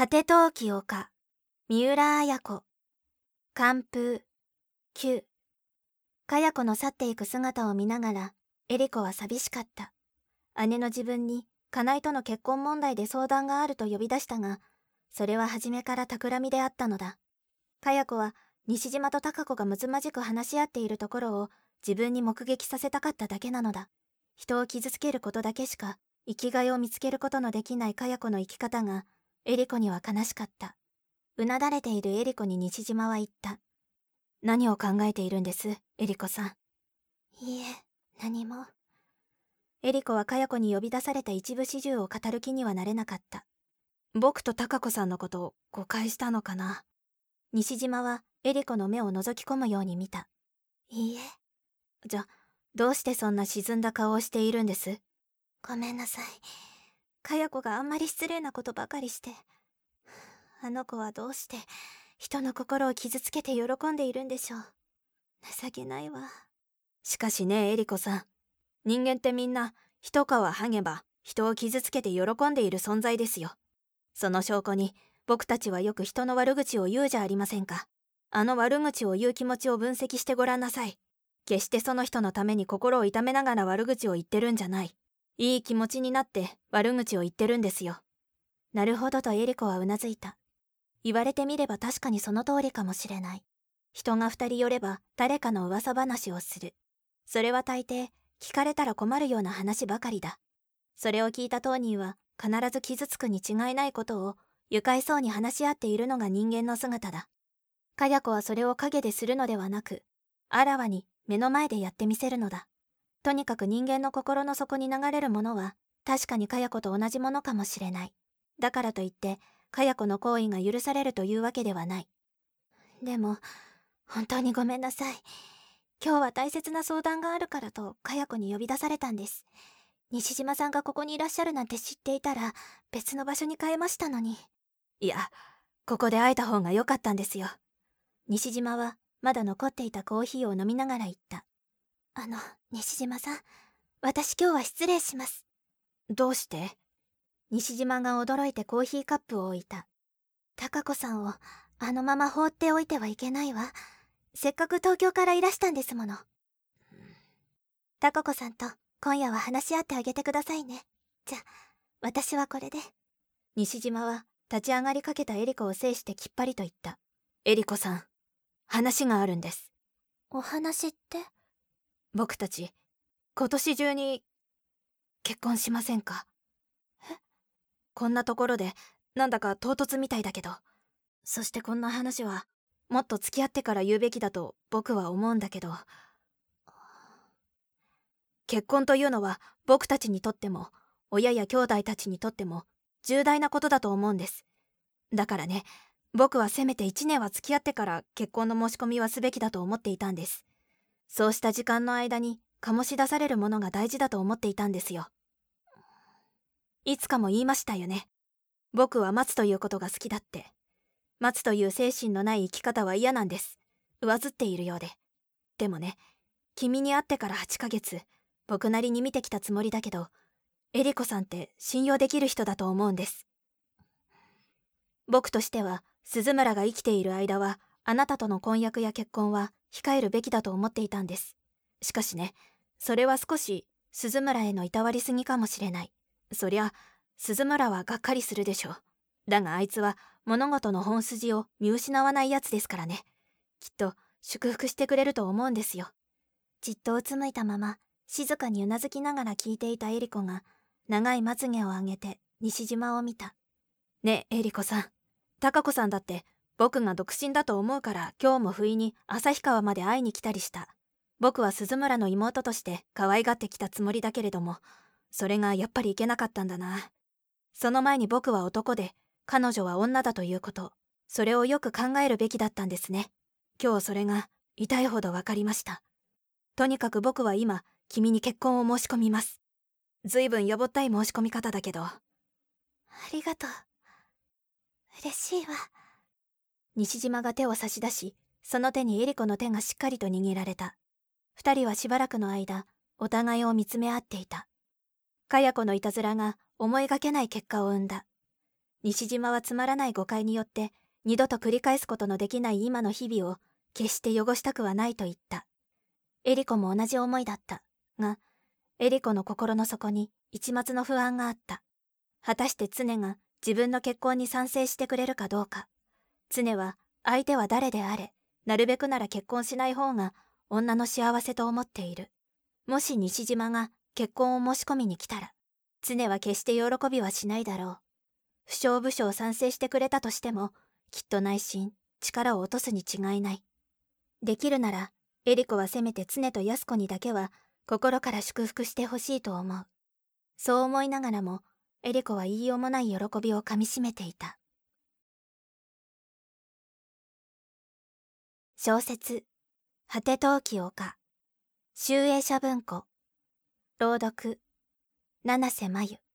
果て陶器丘三浦綾子寒風九かや子の去っていく姿を見ながらエリコは寂しかった。姉の自分に金井との結婚問題で相談があると呼び出したがそれは初めから企みであったのだ。かや子は西島と貴子がむつまじく話し合っているところを自分に目撃させたかっただけなのだ。人を傷つけることだけしか生きがいを見つけることのできないかや子の生き方がエリコには悲しかった。うなだれているエリコに西島は言った。何を考えているんですエリコさん。いいえ何も。エリコはかや子に呼び出された一部始終を語る気にはなれなかった。僕と貴子さんのことを誤解したのかな。西島はエリコの目を覗き込むように見た。いいえ。じゃどうしてそんな沈んだ顔をしているんです？ごめんなさいかや子があんまり失礼なことばかりしてあの子はどうして人の心を傷つけて喜んでいるんでしょう。情けないわ。しかしねエリコさん。人間ってみんな一皮剥げば人を傷つけて喜んでいる存在ですよ。その証拠に僕たちはよく人の悪口を言うじゃありませんか。あの悪口を言う気持ちを分析してごらんなさい。決してその人のために心を痛めながら悪口を言ってるんじゃない。いい気持ちになって悪口を言ってるんですよ。なるほどとエリコはうなずいた。言われてみれば確かにその通りかもしれない。人が二人寄れば誰かの噂話をする。それは大抵聞かれたら困るような話ばかりだ。それを聞いた当人は必ず傷つくに違いないことを愉快そうに話し合っているのが人間の姿だ。かや子はそれを陰でするのではなくあらわに目の前でやってみせるのだ。とにかく人間の心の底に流れるものは確かにかや子と同じものかもしれない。だからといってかや子の行為が許されるというわけではない。でも本当にごめんなさい。今日は大切な相談があるからとかや子に呼び出されたんです。西島さんがここにいらっしゃるなんて知っていたら別の場所に変えましたのに。いやここで会えた方が良かったんですよ。西島はまだ残っていたコーヒーを飲みながら言った。あの西島さん私今日は失礼します。どうして？西島が驚いてコーヒーカップを置いた。貴子さんをあのまま放っておいてはいけないわ。せっかく東京からいらしたんですもの。貴子さんと今夜は話し合ってあげてくださいね。じゃ私はこれで。西島は立ち上がりかけたエリコを制してきっぱりと言った。エリコさん話があるんです。お話って？僕たち今年中に結婚しませんか？え？こんなところでなんだか唐突みたいだけど。そしてこんな話はもっと付き合ってから言うべきだと僕は思うんだけど。結婚というのは僕たちにとっても親や兄弟たちにとっても重大なことだと思うんです。だからね僕はせめて1年は付き合ってから結婚の申し込みはすべきだと思っていたんです。そうした時間の間に醸し出されるものが大事だと思っていたんですよ。いつかも言いましたよね。僕は待つということが好きだって。待つという精神のない生き方は嫌なんです。上ずっているようで。でもね君に会ってから8ヶ月僕なりに見てきたつもりだけどエリコさんって信用できる人だと思うんです。僕としては鈴村が生きている間はあなたとの婚約や結婚は控えるべきだと思っていたんです。しかしねそれは少し鈴村へのいたわりすぎかもしれない。そりゃ鈴村はがっかりするでしょう。だがあいつは物事の本筋を見失わないやつですからね。きっと祝福してくれると思うんですよ。じっとうつむいたまま静かにうなずきながら聞いていたエリコが長いまつげを上げて西島を見た。ねえエリコさん。貴子さんだって僕が独身だと思うから今日も不意に旭川まで会いに来たりした。僕は鈴村の妹として可愛がってきたつもりだけれどもそれがやっぱりいけなかったんだな。その前に僕は男で彼女は女だということそれをよく考えるべきだったんですね。今日それが痛いほど分かりました。とにかく僕は今君に結婚を申し込みます。ずいぶんやぼったい申し込み方だけど。ありがとう。嬉しいわ。西島が手を差し出しその手にエリコの手がしっかりと握られた。二人はしばらくの間お互いを見つめ合っていた。かや子のいたずらが思いがけない結果を生んだ。西島はつまらない誤解によって二度と繰り返すことのできない今の日々を決して汚したくはないと言った。エリコも同じ思いだった。がエリコの心の底に一抹の不安があった。果たして常が自分の結婚に賛成してくれるかどうか。常は相手は誰であれなるべくなら結婚しない方が女の幸せと思っている。もし西島が結婚を申し込みに来たら常は決して喜びはしないだろう。不祥不祥賛成してくれたとしてもきっと内心力を落とすに違いない。できるならエリコはせめて常と安子にだけは心から祝福してほしいと思う。そう思いながらもエリコは言いようもない喜びをかみしめていた。小説「果て陶器丘」集英社文庫朗読七瀬真由。